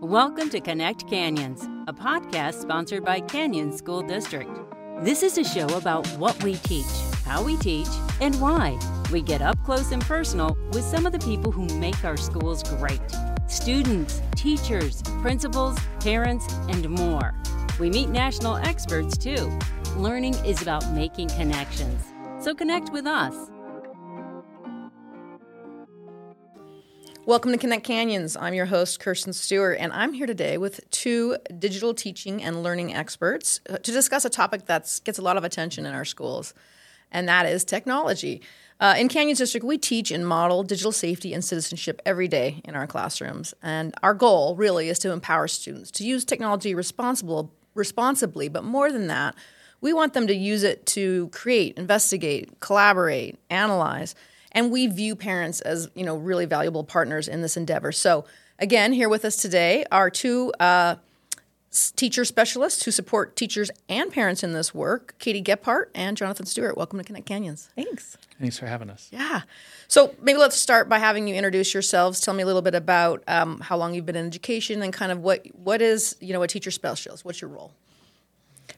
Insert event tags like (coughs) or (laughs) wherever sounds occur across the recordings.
Welcome to Connect Canyons, a podcast sponsored by Canyon School District. This is a show about what we teach, how we teach, and why. We get up close and personal with some of the people who make our schools great students, teachers, principals, parents, and more. We meet national experts too. Learning is about making connections. So connect with us. Welcome to Connect Canyons. I'm your host, Kirsten Stewart, and I'm here today with two digital teaching and learning experts uh, to discuss a topic that gets a lot of attention in our schools, and that is technology. Uh, in Canyons District, we teach and model digital safety and citizenship every day in our classrooms. And our goal really is to empower students to use technology responsible, responsibly, but more than that, we want them to use it to create, investigate, collaborate, analyze and we view parents as you know really valuable partners in this endeavor. So again, here with us today are two uh, teacher specialists who support teachers and parents in this work, Katie Gebhardt and Jonathan Stewart. Welcome to Connect Canyons. Thanks. Thanks for having us. Yeah. So maybe let's start by having you introduce yourselves. Tell me a little bit about um, how long you've been in education and kind of what what is you know a teacher specialist. What's your role?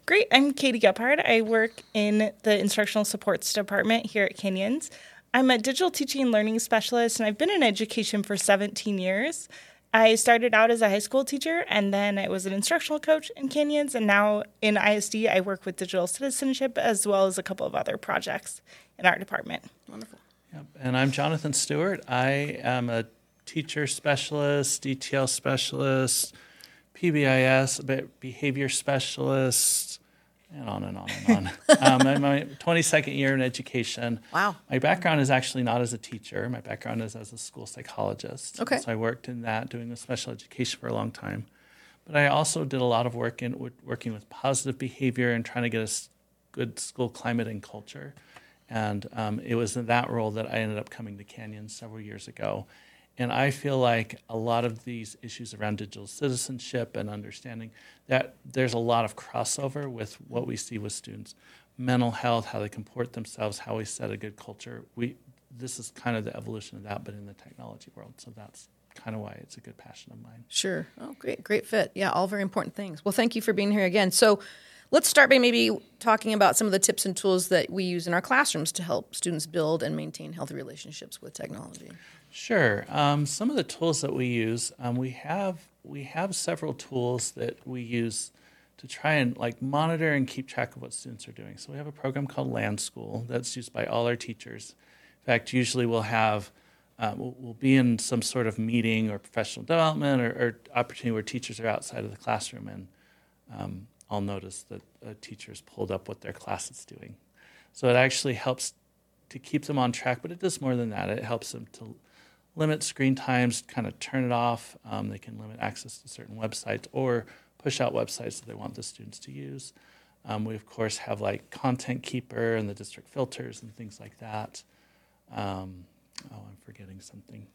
Great. I'm Katie Gebhardt. I work in the instructional supports department here at Canyons. I'm a digital teaching and learning specialist, and I've been in education for 17 years. I started out as a high school teacher, and then I was an instructional coach in Canyons, and now in ISD, I work with digital citizenship as well as a couple of other projects in our department. Wonderful. Yep. And I'm Jonathan Stewart. I am a teacher specialist, DTL specialist, PBIS, behavior specialist, and on and on and on. (laughs) um, my 22nd year in education. Wow. My background is actually not as a teacher. My background is as a school psychologist. Okay. So I worked in that, doing a special education for a long time. But I also did a lot of work in working with positive behavior and trying to get a good school climate and culture. And um, it was in that role that I ended up coming to Canyon several years ago. And I feel like a lot of these issues around digital citizenship and understanding that there's a lot of crossover with what we see with students mental health, how they comport themselves, how we set a good culture. We this is kind of the evolution of that, but in the technology world. So that's kind of why it's a good passion of mine. Sure. Oh, great, great fit. Yeah, all very important things. Well, thank you for being here again. So let's start by maybe talking about some of the tips and tools that we use in our classrooms to help students build and maintain healthy relationships with technology. Sure. Um, some of the tools that we use, um, we have we have several tools that we use to try and like monitor and keep track of what students are doing. So we have a program called LanSchool that's used by all our teachers. In fact, usually we'll have uh, we'll, we'll, be in some sort of meeting or professional development or, or, opportunity where teachers are outside of the classroom, and um, I'll notice that a teacher's pulled up what their class is doing. So it actually helps to keep them on track, but it does more than that. It helps them to limit screen times, kind of turn it off. Um, they can limit access to certain websites or push out websites that they want the students to use. Um, we, of course, have like Content Keeper and the district filters and things like that. Um, oh, I'm forgetting something.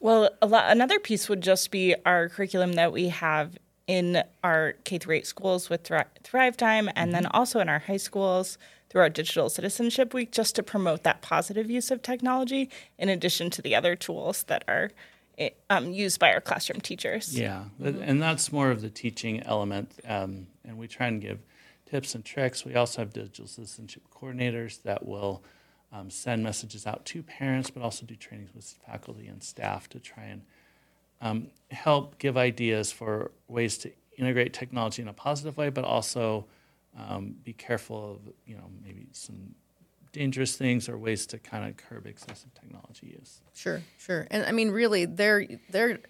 Well, lot, another piece would just be our curriculum that we have in our K through 8 schools with Thrive, Time, and mm-hmm. then also in our high schools through our Digital Citizenship Week just to promote that positive use of technology in addition to the other tools that are eh, um, used by our classroom teachers. Yeah, mm-hmm. and that's more of the teaching element. Um, and we try and give tips and tricks. We also have digital citizenship coordinators that will um, send messages out to parents, but also do trainings with faculty and staff to try and um, help give ideas for ways to integrate technology in a positive way, but also um, be careful of you know maybe some dangerous things or ways to kind of curb excessive technology use. Sure, sure, and I mean really, they're they're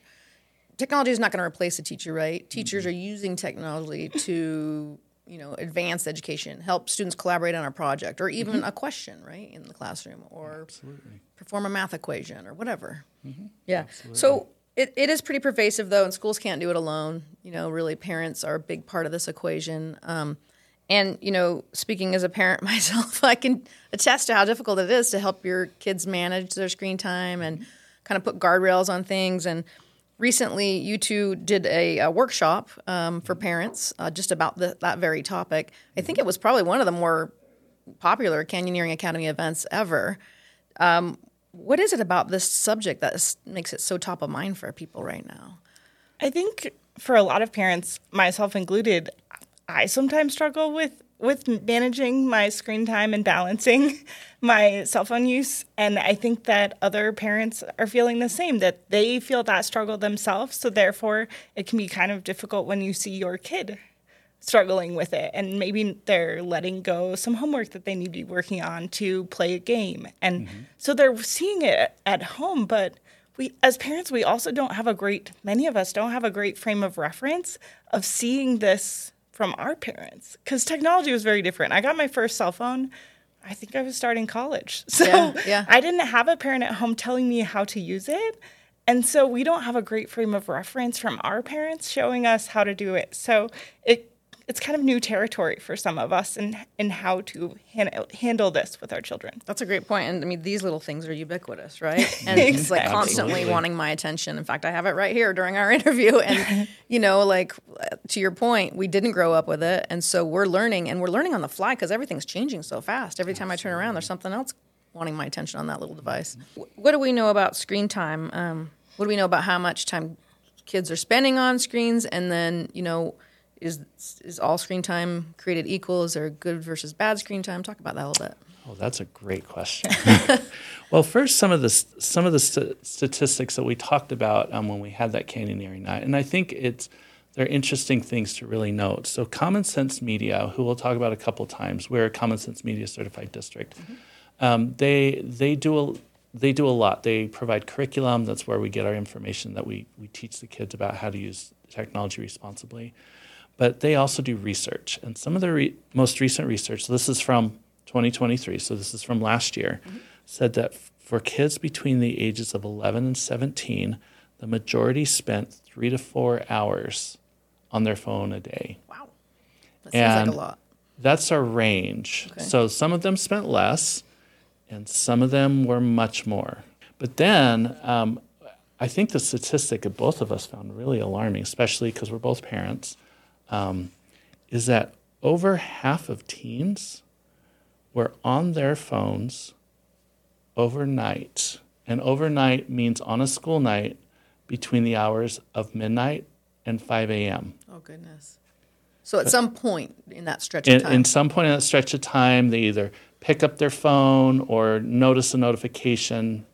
technology is not going to replace a teacher, right? Teachers mm-hmm. are using technology to you know advance education, help students collaborate on a project, or even mm-hmm. a question, right, in the classroom, or Absolutely. perform a math equation or whatever. Mm-hmm. Yeah. Absolutely. So it, it is pretty pervasive though, and schools can't do it alone. You know, really, parents are a big part of this equation. Um, and, you know, speaking as a parent (laughs) myself, I can attest to how difficult it is to help your kids manage their screen time and kind of put guardrails on things. And recently, you two did a, a workshop um, for parents uh, just about the, that very topic. I think it was probably one of the more popular Canyoneering Academy events ever. Um, what is it about this subject that makes it so top of mind for people right now? I think for a lot of parents, myself included, I sometimes struggle with with managing my screen time and balancing (laughs) my cell phone use. And I think that other parents are feeling the same, that they feel that struggle themselves. So therefore, it can be kind of difficult when you see your kid struggling with it. And maybe they're letting go some homework that they need to be working on to play a game. And mm-hmm. so they're seeing it at home but we as parents we also don't have a great many of us don't have a great frame of reference of seeing this from our parents because technology was very different. I got my first cell phone i think i was starting college. (laughs) So yeah, yeah. i didn't have a parent at home telling me how to use it. And so we don't have a great frame of reference from our parents showing us how to do it. So it it's kind of new territory for some of us in in how to han- handle this with our children. That's a great point. And I mean, these little things are ubiquitous, right? (laughs) And exactly. it's like constantly Absolutely. wanting my attention. In fact, I have it right here during our (laughs) interview. And (laughs) you know, like to your point, we didn't grow up with it, and so we're learning, and we're learning on the fly because everything's changing so fast. Every time I turn around, there's something else wanting my attention on that little device. What do we know about screen time? Um, what do we know about how much time kids are spending on screens, and then you know is is all screen time created equal? Is there good versus bad screen time? Talk about that a little bit. Oh, that's a great question. (laughs) well, first, some of the some of the st- statistics that we talked about um, when we had that canyoneering night, and I think it's they're interesting things to really note. So, Common Sense Media, who we'll talk about a couple times, we're a Common Sense Media certified district. Mm-hmm. Um, they they do a they do a lot. They provide curriculum. That's where we get our information that we we teach the kids about how to use technology responsibly but they also do research. And some of the re- most recent research, so this is from 2023, so this is from last year, mm-hmm. said that f- for kids between the ages of 11 and 17, the majority spent three to four hours on their phone a day. Wow. That and like a lot. That's our range. Okay. So some of them spent less, and some of them were much more. But then um, I think the statistic that both of us found really alarming, especially because we're both parents, um, is that over half of teens were on their phones overnight. And overnight means on a school night between the hours of midnight and 5 a.m. Oh, goodness. So at but some point in that stretch of in, time? In some point in that stretch of time, they either pick up their phone or notice a notification.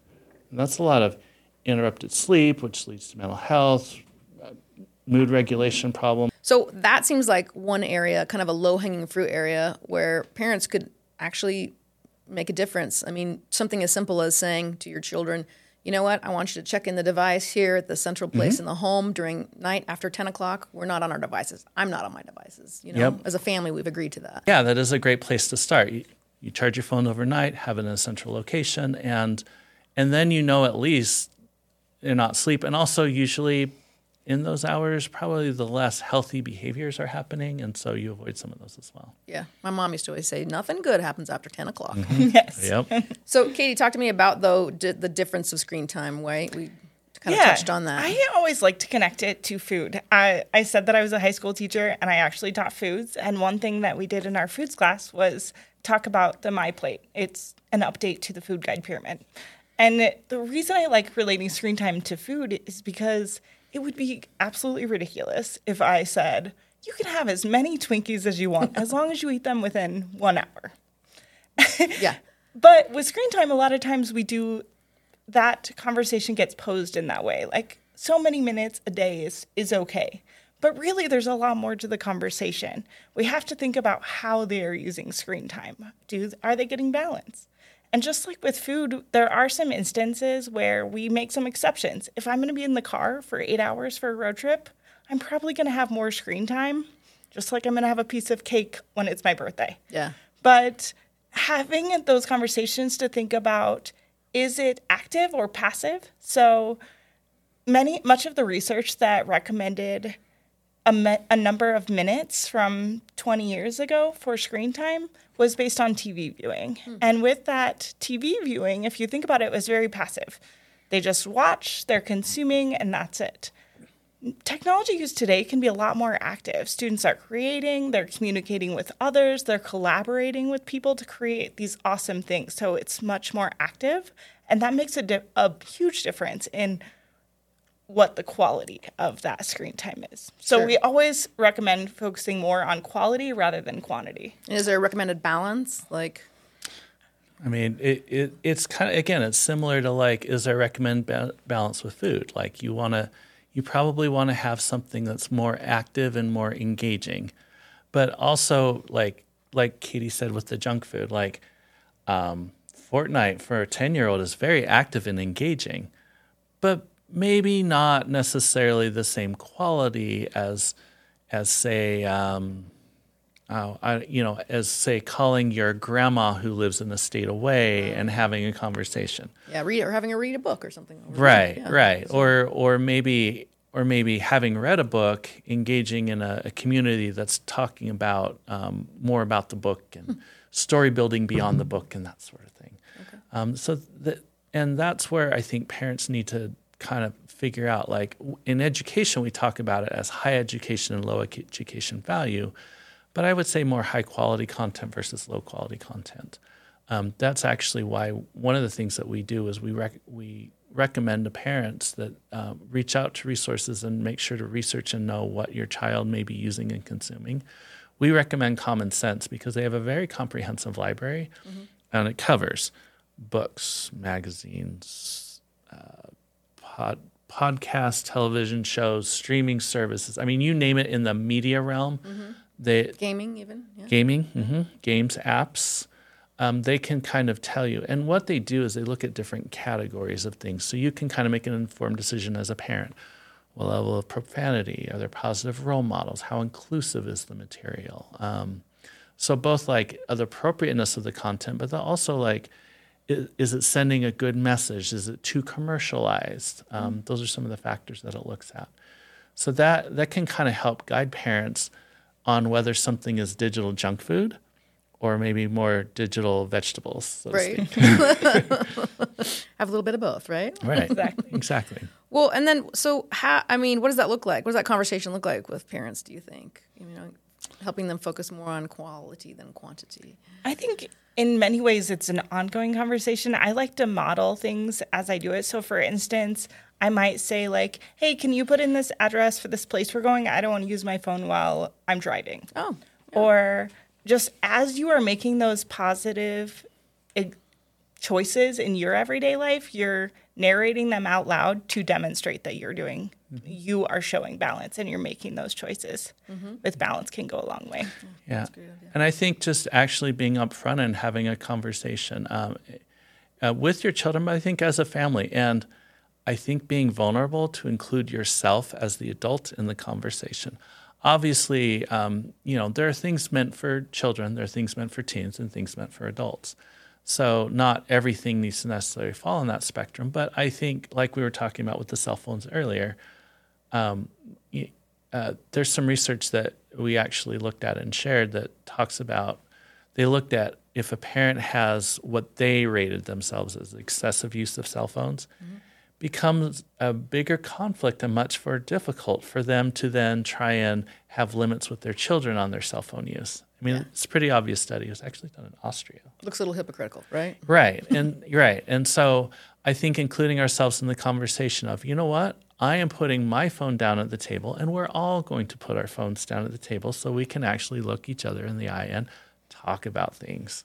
And that's a lot of interrupted sleep, which leads to mental health, mood regulation problem. So that seems like one area, kind of a low hanging fruit area where parents could actually make a difference. I mean, something as simple as saying to your children, you know what, I want you to check in the device here at the central place mm-hmm. in the home during night after 10 o'clock. We're not on our devices. I'm not on my devices. You know, yep. as a family, we've agreed to that. Yeah, that is a great place to start. You, you charge your phone overnight, have it in a central location, and and then you know at least you're not sleep. And also, usually in those hours, probably the less healthy behaviors are happening, and so you avoid some of those as well. Yeah, my mom used to always say nothing good happens after ten o'clock. Mm-hmm. (laughs) yes. Yep. (laughs) so, Katie, talk to me about though d- the difference of screen time. Right, we kind of touched on that. I always like to connect it to food. I, I said that I was a high school teacher, and I actually taught foods. And one thing that we did in our foods class was talk about the My Plate. It's an update to the food guide pyramid. And the reason I like relating screen time to food is because it would be absolutely ridiculous if I said, you can have as many Twinkies as you want as long as you eat them within one hour. (laughs) yeah. But with screen time, a lot of times we do that conversation gets posed in that way. Like so many minutes a day is, is okay. But really, there's a lot more to the conversation. We have to think about how they are using screen time. Do are they getting balance? And just like with food, there are some instances where we make some exceptions. If I'm going to be in the car for eight hours for a road trip, I'm probably going to have more screen time, just like I'm going to have a piece of cake when it's my birthday. Yeah. But having those conversations to think about is it active or passive? So many much of the research that recommended a, me- a number of minutes from 20 years ago for screen time was based on TV viewing. Hmm. And with that TV viewing, if you think about it, it was very passive. They just watch, they're consuming, and that's it. Technology used today can be a lot more active. Students are creating, they're communicating with others, they're collaborating with people to create these awesome things. So it's much more active, and that makes a, di- a huge difference in what the quality of that screen time is. So Sure. we always recommend focusing more on quality rather than quantity. Is there a recommended balance? Like, I mean, it, it it's kind of again, it's similar to like, is there recommend ba- balance with food? Like you want to, you probably want to have something that's more active and more engaging, but also like like Katie said with the junk food, like um, Fortnite for a ten year old is very active and engaging, but maybe not necessarily the same quality as as say. Um, oh, I, you know, as say calling your grandma who lives in a state away and having a conversation. yeah, read or having a read a book or something. Right. Yeah. right. Or or maybe or maybe having read a book, engaging in a, a community that's talking about um, more about the book and story building beyond the book and that sort of thing. Um, so that and that's where I think parents need to kind of figure out like in education we talk about it as high education and low education value, but I would say more high quality content versus low quality content. Um, that's actually why one of the things that we do is we rec- we recommend to parents that um, reach out to resources and make sure to research and know what your child may be using and consuming. We recommend Common Sense because they have a very comprehensive library, and it covers books, magazines, uh, pod, podcasts, television shows, streaming services. I mean, you name it in the media realm. They Gaming, even. Yeah. gaming, hmm games, apps. Um, they can kind of tell you. And what they do is they look at different categories of things. So you can kind of make an informed decision as a parent. What level of profanity? Are there positive role models? How inclusive is the material? Um, so both like the appropriateness of the content, but also like, is, is it sending a good message? Is it too commercialized? Um, Those are some of the factors that it looks at. So that that can kind of help guide parents on whether something is digital junk food or maybe more digital vegetables. So to Right. speak. (laughs) Have a little bit of both, right? Right. Exactly. Exactly. Well, and then so how? I mean, what does that look like? What does that conversation look like with parents? Do you think? Helping them focus more on quality than quantity. I think in many ways it's an ongoing conversation. I like to model things as I do it. So, for instance, I might say, like, hey, can you put in this address for this place we're going? I don't want to use my phone while I'm driving. Oh, Or just as you are making those positive choices in your everyday life, you're narrating them out loud to demonstrate that you're doing, you are showing balance and you're making those choices. With balance can go a long way. Yeah. And I think just actually being upfront and having a conversation um, uh, with your children, but I think as a family. And I think being vulnerable to include yourself as the adult in the conversation. Obviously, um, you know, there are things meant for children, there are things meant for teens, and things meant for adults. So not everything needs to necessarily fall on that spectrum. But I think, like we were talking about with the cell phones earlier, y- uh, there's some research that we actually looked at and shared that talks about they looked at if a parent has what they rated themselves as excessive use of cell phones becomes a bigger conflict and much more difficult for them to then try and have limits with their children on their cell phone use. I mean, it's a pretty obvious study. It was actually done in Austria. looks a little hypocritical, right? Right. And you're right. And so I think including ourselves in the conversation of, you know what? I am putting my phone down at the table, and we're all going to put our phones down at the table so we can actually look each other in the eye and talk about things.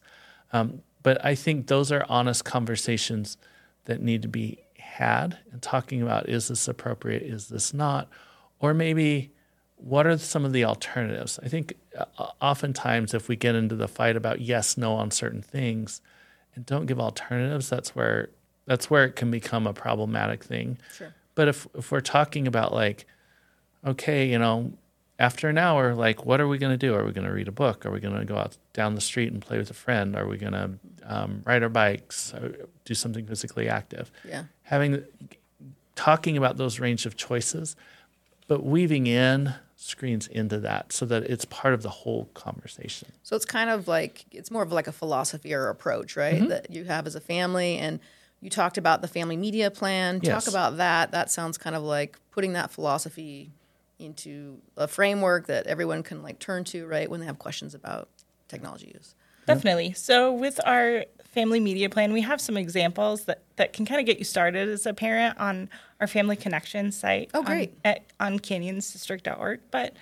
Um, but I think those are honest conversations that need to be had and talking about is this appropriate, is this not? Or maybe what are some of the alternatives? I think uh, oftentimes if we get into the fight about yes, no on certain things and don't give alternatives, that's where that's where it can become a problematic thing. Sure. But if if we're talking about like, okay, you know, after an hour, like, what are we going to do? Are we going to read a book? Are we going to go out down the street and play with a friend? Are we going to um, ride our bikes? Or do something physically active? Yeah. Having talking about those range of choices, but weaving in screens into that so that it's part of the whole conversation. So it's kind of like it's more of like a philosophy or approach, right? Mm-hmm. That you have as a family, and you talked about the family media plan. Yes. Talk about that. That sounds kind of like putting that philosophy into a framework that everyone can like turn to, right, when they have questions about technology use. Definitely. So with our family media plan, we have some examples that, that can kind of get you started as a parent on our family connection site. Oh, great. On, at, on canyonsdistrict.org. But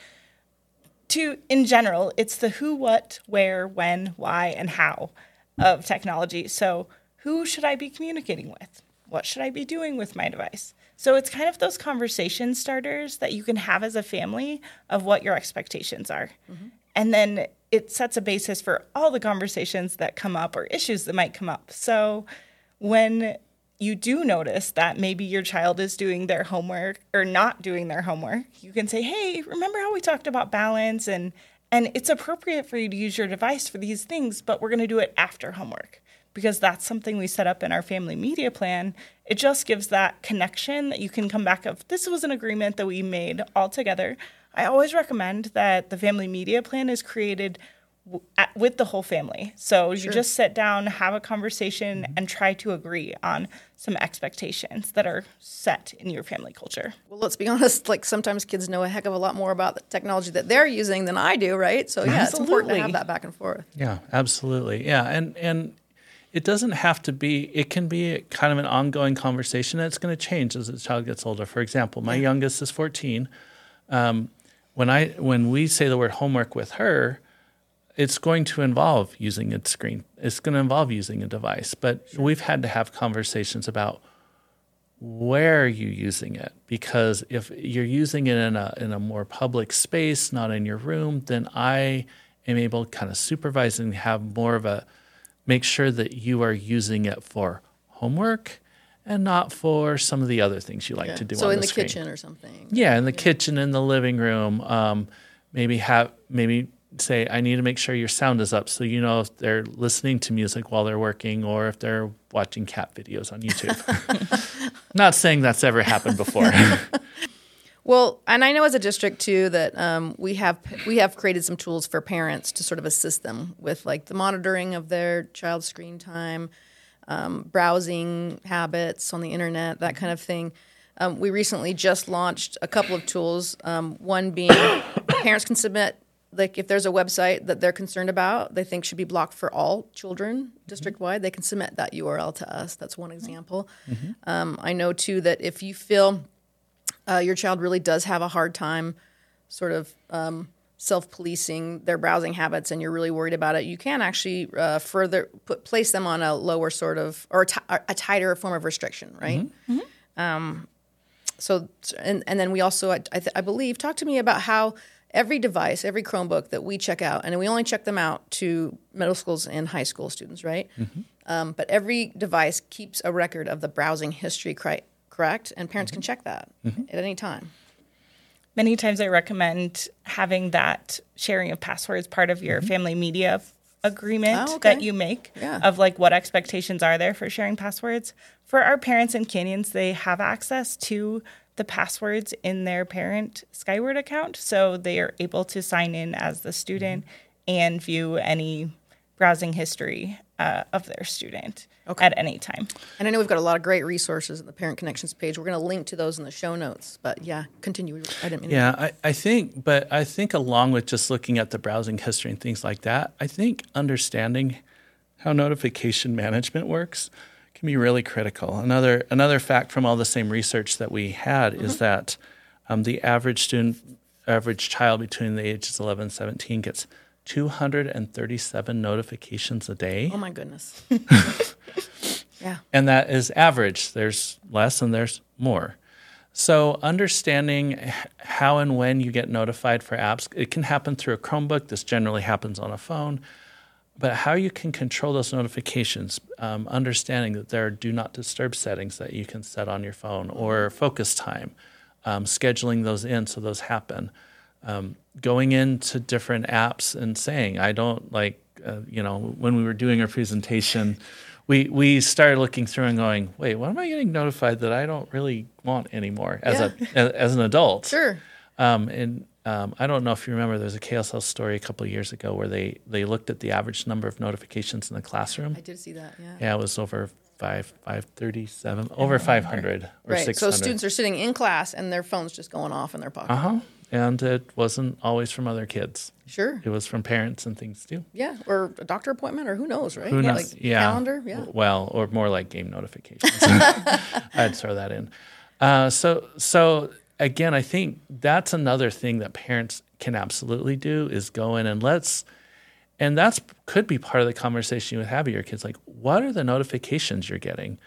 to in general, it's the who, what, where, when, why, and how of technology. So who should I be communicating with? What should I be doing with my device? So it's kind of those conversation starters that you can have as a family of what your expectations are. Mm-hmm. And then it sets a basis for all the conversations that come up or issues that might come up. So when you do notice that maybe your child is doing their homework or not doing their homework, you can say, "Hey, remember how we talked about balance and and it's appropriate for you to use your device for these things, but we're going to do it after homework." Because that's something we set up in our family media plan. It just gives that connection that you can come back of this was an agreement that we made all together. I always recommend that the family media plan is created w- at, with the whole family. So you just sit down, have a conversation, and try to agree on some expectations that are set in your family culture. Well, let's be (laughs) honest. Like sometimes kids know a heck of a lot more about the technology that they're using than I do, right? So yeah, it's important to have that back and forth. Yeah, absolutely. Yeah, and and it doesn't have to be. It can be kind of an ongoing conversation. And it's going to change as the child gets older. For example, my youngest is 14. Um, when I when we say the word homework with her, it's going to involve using a screen. It's going to involve using a device. But we've had to have conversations about where are you using it? Because if you're using it in a in a more public space, not in your room, then I am able to kind of supervise and have more of a make sure that you are using it for homework and not for some of the other things you like Yeah. to do So on in the, the screen. kitchen or something. Yeah, in the kitchen, in the living room. Um, maybe have maybe say I need to make sure your sound is up so you know if they're listening to music while they're working or if they're watching cat videos on YouTube. (laughs) Not saying that's ever happened before. (laughs) Well, and I know as a district too that um, we have we have created some tools for parents to sort of assist them with like the monitoring of their child's screen time, um, browsing habits on the internet, that kind of thing. Um, we recently just launched a couple of tools. Um, one being (coughs) parents can submit like if there's a website that they're concerned about, they think should be blocked for all children district wide, they can submit that URL to us. That's one example. Um, I know too that if you feel uh, your child really does have a hard time sort of um, self-policing their browsing habits and you're really worried about it you can actually uh, further put place them on a lower sort of or a, tighter form of restriction right? Um, so and, and then we also I, I, th- I believe talk to me about how every device every chromebook that we check out and we only check them out to middle schools and high school students right? Um, but every device keeps a record of the browsing history cri- correct? And parents can check that at any time Many times I recommend having that sharing of passwords part of your mm-hmm. family media agreement Oh, okay. that you make Yeah. of like what expectations are there for sharing passwords. For our parents and Canyons, they have access to the passwords in their parent Skyward account. So they are able to sign in as the student mm-hmm. and view any browsing history uh, of their student at any time. And I know we've got a lot of great resources at the Parent Connections page. We're going to link to those in the show notes. But yeah, continue. I didn't mean to- Yeah, I, I think, but I think along with just looking at the browsing history and things like that, I think understanding how notification management works can be really critical. Another another fact from all the same research that we had is that um, the average student, average child between the ages 11 and 17 gets 237 notifications a day. Oh my goodness. (laughs) yeah. and that is average. There's less and there's more. So understanding how and when you get notified for apps, it can happen through a Chromebook. This generally happens on a phone. But how you can control those notifications, um, understanding that there are do not disturb settings that you can set on your phone or focus time, um, scheduling those in so those happen. Um, going into different apps and saying, I don't like, uh, you know, when we were doing our presentation, (laughs) we, we started looking through and going, wait, what am I getting notified that I don't really want anymore as, a, as, as an adult? Sure. Um, and um, I don't know if you remember, there's a KSL story a couple of years ago where they, they looked at the average number of notifications in the classroom. I did see that. Yeah. Yeah, it was over five, five thirty-seven, over five hundred or Right. six So students are sitting in class and their phones just going off in their pocket. Uh huh. And it wasn't always from other kids. Sure. It was from parents and things too. Yeah. Or a doctor appointment or who knows, right? Who yeah, knows? Like yeah. calendar. Yeah. Well, or more like game notifications. (laughs) (laughs) I'd throw that in. Uh, so, so again, I think that's another thing that parents can absolutely do is go in and let's, and that's could be part of the conversation you would have with your kids. Like, what are the notifications you're getting?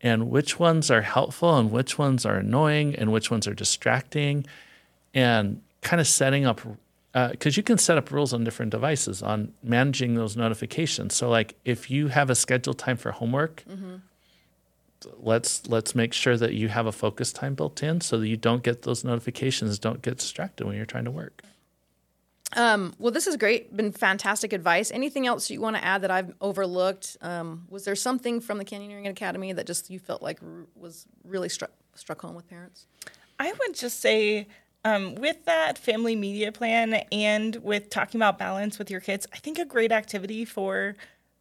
And which ones are helpful and which ones are annoying and which ones are distracting? And kind of setting up because you can set up rules on different devices on managing those notifications. So, like if you have a scheduled time for homework, let's let's make sure that you have a focus time built in so that you don't get those notifications, don't get distracted when you're trying to work. Um, well, this is great. Been fantastic advice. Anything else you want to add that I've overlooked? Um, was there something from the Canyoneering Academy that just you felt like r- was really struck struck home with parents? I would just say, um, with that family media plan and with talking about balance with your kids, I think a great activity for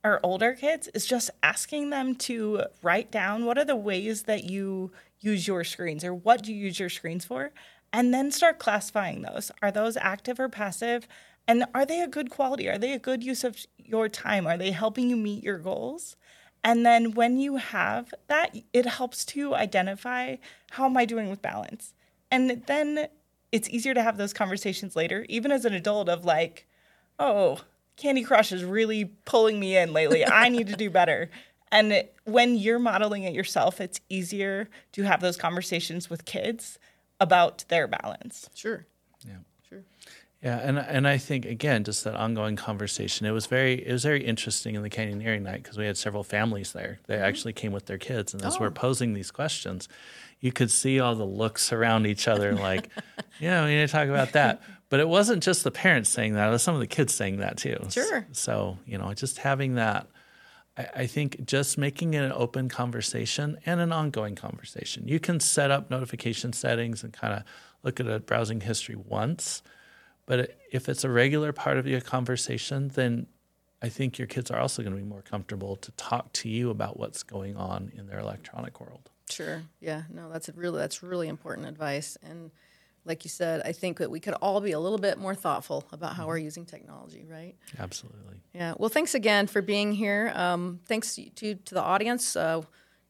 our older kids is just asking them to write down what are the ways that you use your screens or what do you use your screens for, and then start classifying those. Are those active or passive? And are they a good quality? Are they a good use of your time? Are they helping you meet your goals? And then when you have that, it helps to identify how am I doing with balance? And then it's easier to have those conversations later, even as an adult, of like, oh, Candy Crush is really pulling me in lately. (laughs) I need to do better. And when you're modeling it yourself, it's easier to have those conversations with kids about their balance. Sure. Sure. Yeah, and and I think again, just that ongoing conversation. It was very it was very interesting in the canyoneering night because we had several families there. They mm-hmm. actually came with their kids, and as we're oh. posing these questions, you could see all the looks around each other, like, (laughs) yeah, we need to talk about that. But it wasn't just the parents saying that; it was some of the kids saying that too. Sure. So you know, just having that. I I think just making it an open conversation and an ongoing conversation. You can set up notification settings and kind of look at a browsing history once, but if it's a regular part of your conversation, then I think your kids are also going to be more comfortable to talk to you about what's going on in their electronic world. Sure. Yeah. No, that's a really that's really important advice. And like you said, I think that we could all be a little bit more thoughtful about how we're using technology, right? Absolutely. Yeah. Well, thanks again for being here. Um, thanks to to the audience. Uh,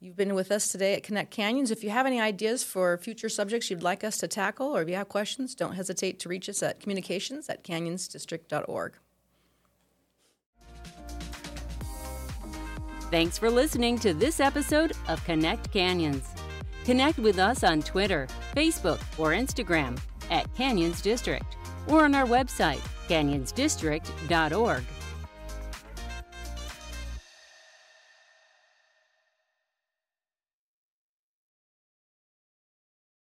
you've been with us today at Connect Canyons. If you have any ideas for future subjects you'd like us to tackle, or if you have questions, don't hesitate to reach us at communications at canyonsdistrict.org. Thanks for listening to this episode of Connect Canyons. Connect with us on Twitter, Facebook, or Instagram at Canyons District or on our website, canyonsdistrict.org.